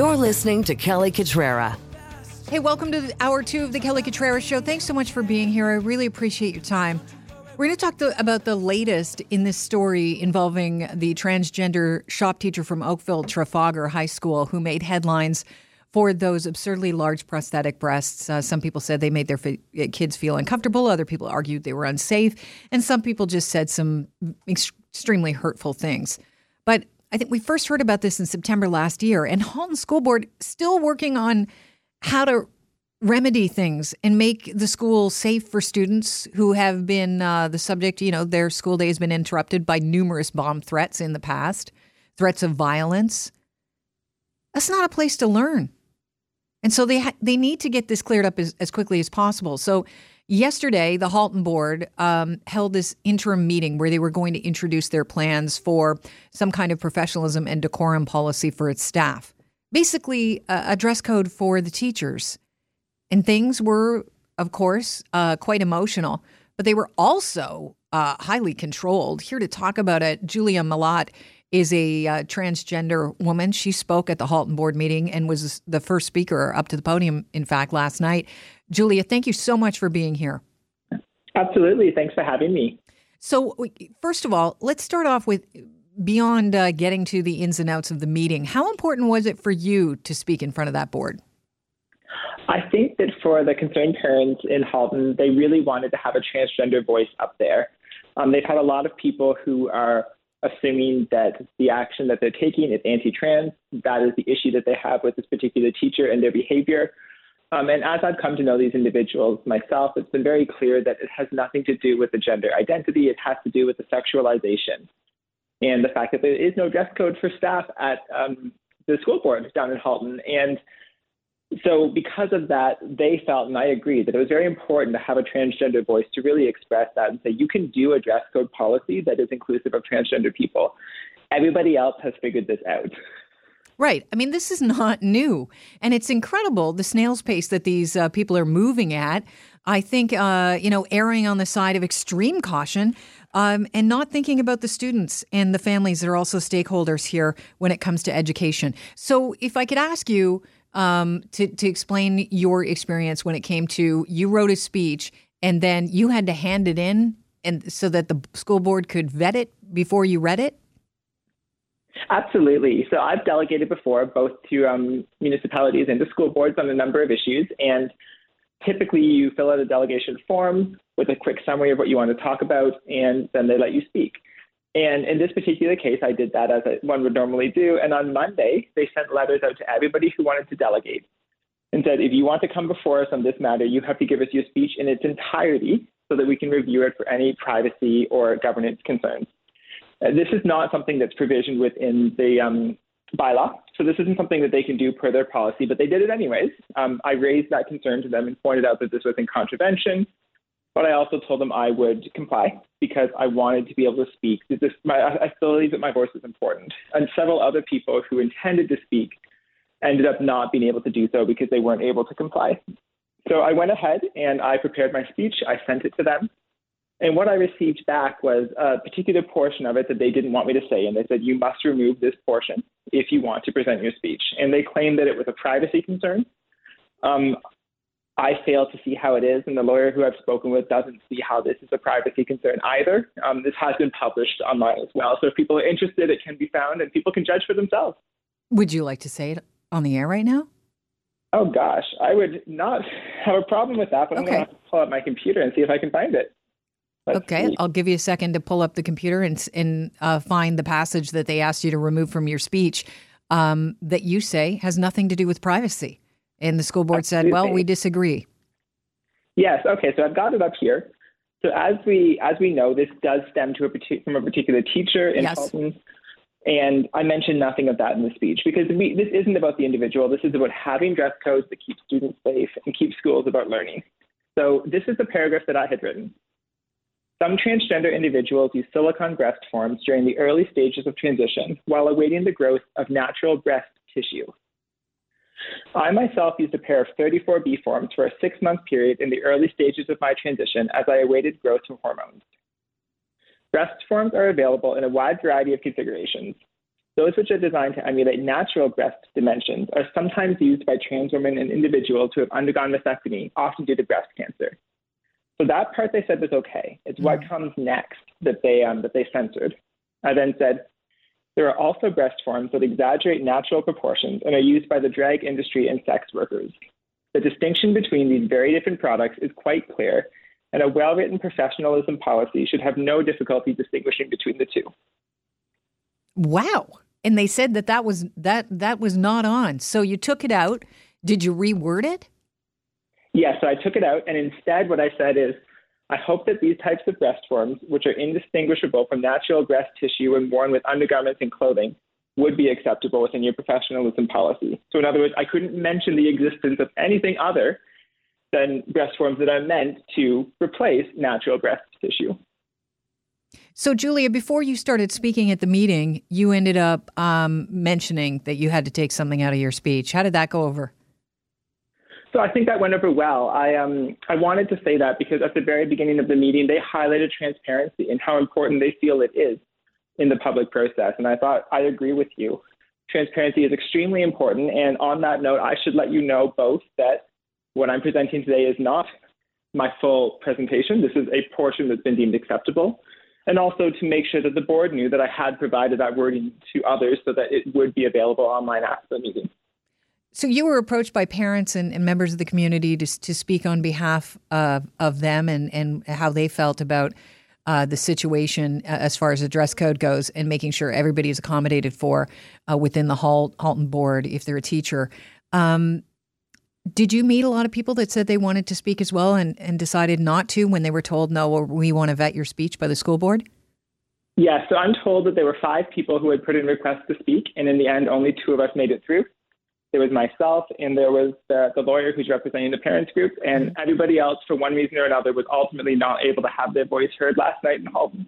You're listening to Kelly Cutrara. Hey, welcome to hour two of the Kelly Cutrara Show. Thanks so much for being here. I really appreciate your time. We're going to talk about the latest in this story involving the transgender shop teacher from Oakville Trafalgar High School who made headlines for those absurdly large prosthetic breasts. Uh, some people said they made their fi- kids feel uncomfortable. Other people argued they were unsafe. And some people just said some ex- extremely hurtful things. But I think we first heard about this in September last year, and Halton School Board still working on how to remedy things and make the school safe for students who have been uh, the subject. You know, their school day has been interrupted by numerous bomb threats in the past, threats of violence. That's not a place to learn. And so they ha- they need to get this cleared up as, as quickly as possible. So yesterday, the Halton board um, held this interim meeting where they were going to introduce their plans for some kind of professionalism and decorum policy for its staff. Basically, a, a dress code for the teachers. And things were, of course, uh, quite emotional, but they were also uh, highly controlled. Here to talk about it, Julia Malott is a uh, transgender woman. She spoke at the Halton board meeting and was the first speaker up to the podium, in fact, last night. Julia, thank you so much for being here. Absolutely. Thanks for having me. So, first of all, let's start off with beyond uh, getting to the ins and outs of the meeting. How important was it for you to speak in front of that board? I think that for the concerned parents in Halton, they really wanted to have a transgender voice up there. Um, they've had a lot of people who are assuming that the action that they're taking is anti-trans. That is the issue that they have with this particular teacher and their behavior. Um, and as I've come to know these individuals myself, it's been very clear that it has nothing to do with the gender identity. It has to do with the sexualization and the fact that there is no dress code for staff at um, the school board down in Halton. And so, because of that, they felt, and I agree, that it was very important to have a transgender voice to really express that and say, you can do a dress code policy that is inclusive of transgender people. Everybody else has figured this out. Right. I mean, this is not new. And it's incredible the snail's pace that these uh, people are moving at. I think, uh, you know, erring on the side of extreme caution um, and not thinking about the students and the families that are also stakeholders here when it comes to education. So, if I could ask you, um, to, to explain your experience when it came to you wrote a speech and then you had to hand it in and so that the school board could vet it before you read it? Absolutely. So I've delegated before, both to um, municipalities and to school boards on a number of issues. And typically, you fill out a delegation form with a quick summary of what you want to talk about, and then they let you speak. And in this particular case, I did that as one would normally do. And on Monday, they sent letters out to everybody who wanted to delegate and said, if you want to come before us on this matter, you have to give us your speech in its entirety so that we can review it for any privacy or governance concerns. Uh, this is not something that's provisioned within the um, bylaw, so this isn't something that they can do per their policy, but they did it anyways. Um, I raised that concern to them and pointed out that this was in contravention but I also told them I would comply because I wanted to be able to speak. This, my, I still believe that my voice is important. And several other people who intended to speak ended up not being able to do so because they weren't able to comply. So I went ahead and I prepared my speech. I sent it to them. And what I received back was a particular portion of it that they didn't want me to say. And they said, you must remove this portion if you want to present your speech. And they claimed that it was a privacy concern. Um, I fail to see how it is, and the lawyer who I've spoken with doesn't see how this is a privacy concern either. Um, this has been published online as well, so if people are interested, it can be found, and people can judge for themselves. Would you like to say it on the air right now? Oh gosh, I would not have a problem with that, but okay. I'm going to have to pull up my computer and see if I can find it. Let's okay, see. I'll give you a second to pull up the computer and and uh, find the passage that they asked you to remove from your speech um, that you say has nothing to do with privacy. And the school board said, well, we disagree. Yes. Okay. So I've got it up here. So as we as we know, this does stem to a from a particular teacher in yes. Halton, and I mentioned nothing of that in the speech because we, this isn't about the individual. This is about having dress codes that keep students safe and keep schools about learning. So this is the paragraph that I had written. Some transgender individuals use silicone breast forms during the early stages of transition while awaiting the growth of natural breast tissue. I myself used a pair of 34B forms for a six month period in the early stages of my transition as I awaited growth from hormones. Breast forms are available in a wide variety of configurations. those which are designed to emulate natural breast dimensions are sometimes used by trans women and individuals who have undergone mastectomy, often due to breast cancer. So that part they said was okay. It's what mm. comes next that they um, that they censored. I then said there are also breast forms that exaggerate natural proportions and are used by the drag industry and sex workers. The distinction between these very different products is quite clear, and a well-written professionalism policy should have no difficulty distinguishing between the two. Wow. And they said that that was that that was not on. So you took it out. Did you reword it? Yeah, so I took it out, and instead, what I said is, I hope that these types of breast forms, which are indistinguishable from natural breast tissue when worn with undergarments and clothing, would be acceptable within your professionalism policy. So, in other words, I couldn't mention the existence of anything other than breast forms that are meant to replace natural breast tissue. So, Julia, before you started speaking at the meeting, you ended up um, mentioning that you had to take something out of your speech. How did that go over? So I think that went over well. I um I wanted to say that because at the very beginning of the meeting they highlighted transparency and how important they feel it is in the public process. And I thought I agree with you. Transparency is extremely important. And on that note, I should let you know both that what I'm presenting today is not my full presentation. This is a portion that's been deemed acceptable. And also to make sure that the board knew that I had provided that wording to others so that it would be available online after the meeting. So you were approached by parents and, and members of the community to, to speak on behalf of, of them and, and how they felt about uh, the situation uh, as far as the dress code goes and making sure everybody is accommodated for uh, within the Halt, Halton board if they're a teacher. Um, did you meet a lot of people that said they wanted to speak as well and, and decided not to when they were told, no, we want to vet your speech by the school board? Yeah, so I'm told that there were five people who had put in requests to speak, and in the end, only two of us made it through there was myself and there was the, the lawyer who's representing the parents group, and everybody else, for one reason or another, was ultimately not able to have their voice heard last night in Halton.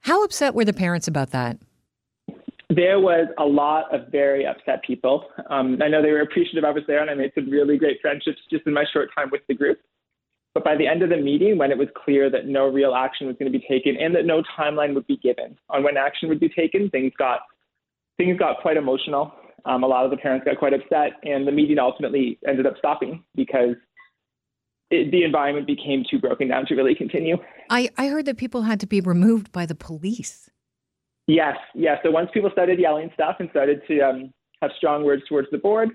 How upset were the parents about that? There was a lot of very upset people. Um, I know they were appreciative I was there, and I made some really great friendships just in my short time with the group. But by the end of the meeting, when it was clear that no real action was going to be taken and that no timeline would be given on when action would be taken, things got things got quite emotional. Um, a lot of the parents got quite upset, and the meeting ultimately ended up stopping because it, the environment became too broken down to really continue. I, I heard that people had to be removed by the police. Yes, yes. So once people started yelling stuff and started to um, have strong words towards the board,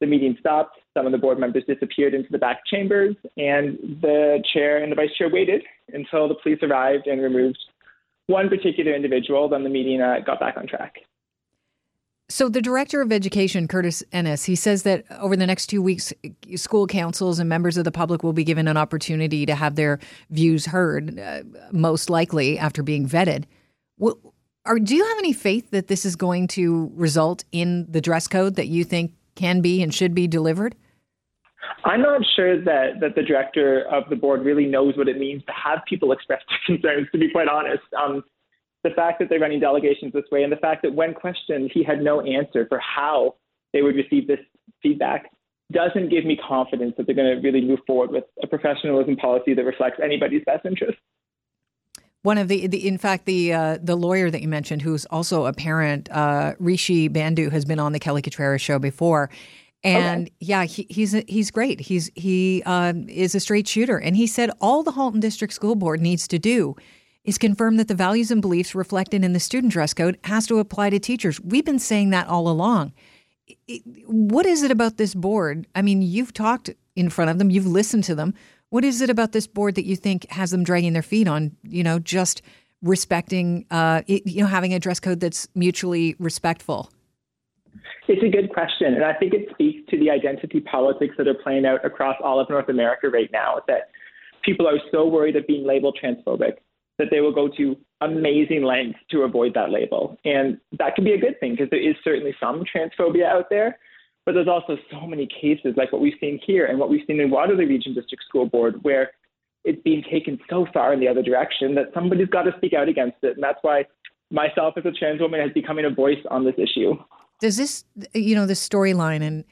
the meeting stopped. Some of the board members disappeared into the back chambers, and the chair and the vice chair waited until the police arrived and removed one particular individual. Then the meeting uh, got back on track. So, the director of education, Curtis Ennis, he says that over the next two weeks, school councils and members of the public will be given an opportunity to have their views heard, uh, most likely after being vetted. Well, are, do you have any faith that this is going to result in the dress code that you think can be and should be delivered? I'm not sure that, that the director of the board really knows what it means to have people express their concerns, to be quite honest. Um, the fact that they're running delegations this way and the fact that when questioned, he had no answer for how they would receive this feedback doesn't give me confidence that they're going to really move forward with a professionalism policy that reflects anybody's best interest. One of the, the in fact, the uh, the lawyer that you mentioned, who's also a parent, uh, Rishi Bandhu, has been on the Kelly Cutrara show before, and okay. yeah, he, he's he's great. He's he um, is a straight shooter, and he said all the Halton District School Board needs to do is confirm that the values and beliefs reflected in the student dress code has to apply to teachers. We've been saying that all along. What is it about this board? I mean, you've talked in front of them, you've listened to them. What is it about this board that you think has them dragging their feet on, you know, just respecting, uh, you know, having a dress code that's mutually respectful? It's a good question. And I think it speaks to the identity politics that are playing out across all of North America right now that people are so worried of being labeled transphobic that they will go to amazing lengths to avoid that label. And that can be a good thing because there is certainly some transphobia out there, but there's also so many cases like what we've seen here and what we've seen in Waterloo Region District School Board where it's being taken so far in the other direction that somebody's got to speak out against it. And that's why myself as a trans woman has becoming a voice on this issue. Does this, you know, this storyline and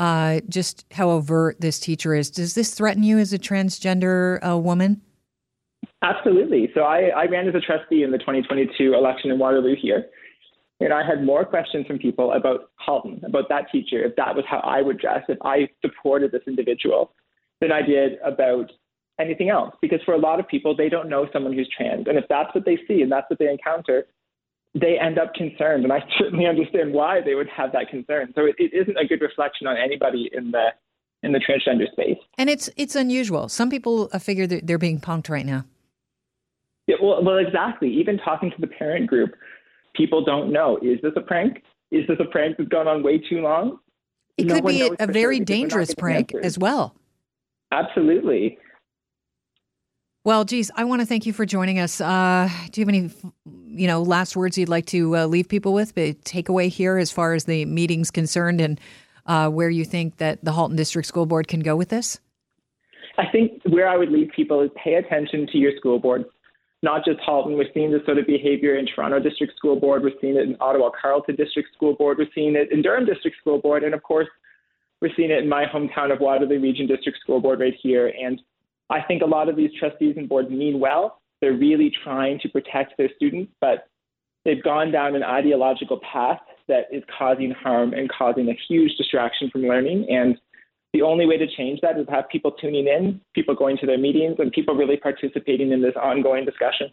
uh, just how overt this teacher is, does this threaten you as a transgender uh, woman? Absolutely. So I, I ran as a trustee in the 2022 election in Waterloo here. And I had more questions from people about Halton, about that teacher, if that was how I would dress, if I supported this individual, than I did about anything else. Because for a lot of people, they don't know someone who's trans. And if that's what they see and that's what they encounter, they end up concerned. And I certainly understand why they would have that concern. So it, it isn't a good reflection on anybody in the in the transgender space. And it's it's unusual. Some people figure that they're being punked right now. Yeah, well, well, exactly. Even talking to the parent group, people don't know: is this a prank? Is this a prank that's gone on way too long? It no could be a, very dangerous prank answers. as well. Absolutely. Well, geez, I want to thank you for joining us. Uh, do you have any, you know, last words you'd like to uh, leave people with? But takeaway here, as far as the meeting's concerned, and uh, where you think that the Halton District School Board can go with this? I think where I would leave people is pay attention to your school board, not just Halton. We're seeing this sort of behavior in Toronto District School Board. We're seeing it in Ottawa Carleton District School Board. We're seeing it in Durham District School Board. And of course, we're seeing it in my hometown of Waterloo Region District School Board right here. And I think a lot of these trustees and boards mean well. They're really trying to protect their students, but they've gone down an ideological path that is causing harm and causing a huge distraction from learning. And the only way to change that is have people tuning in, people going to their meetings, and people really participating in this ongoing discussion.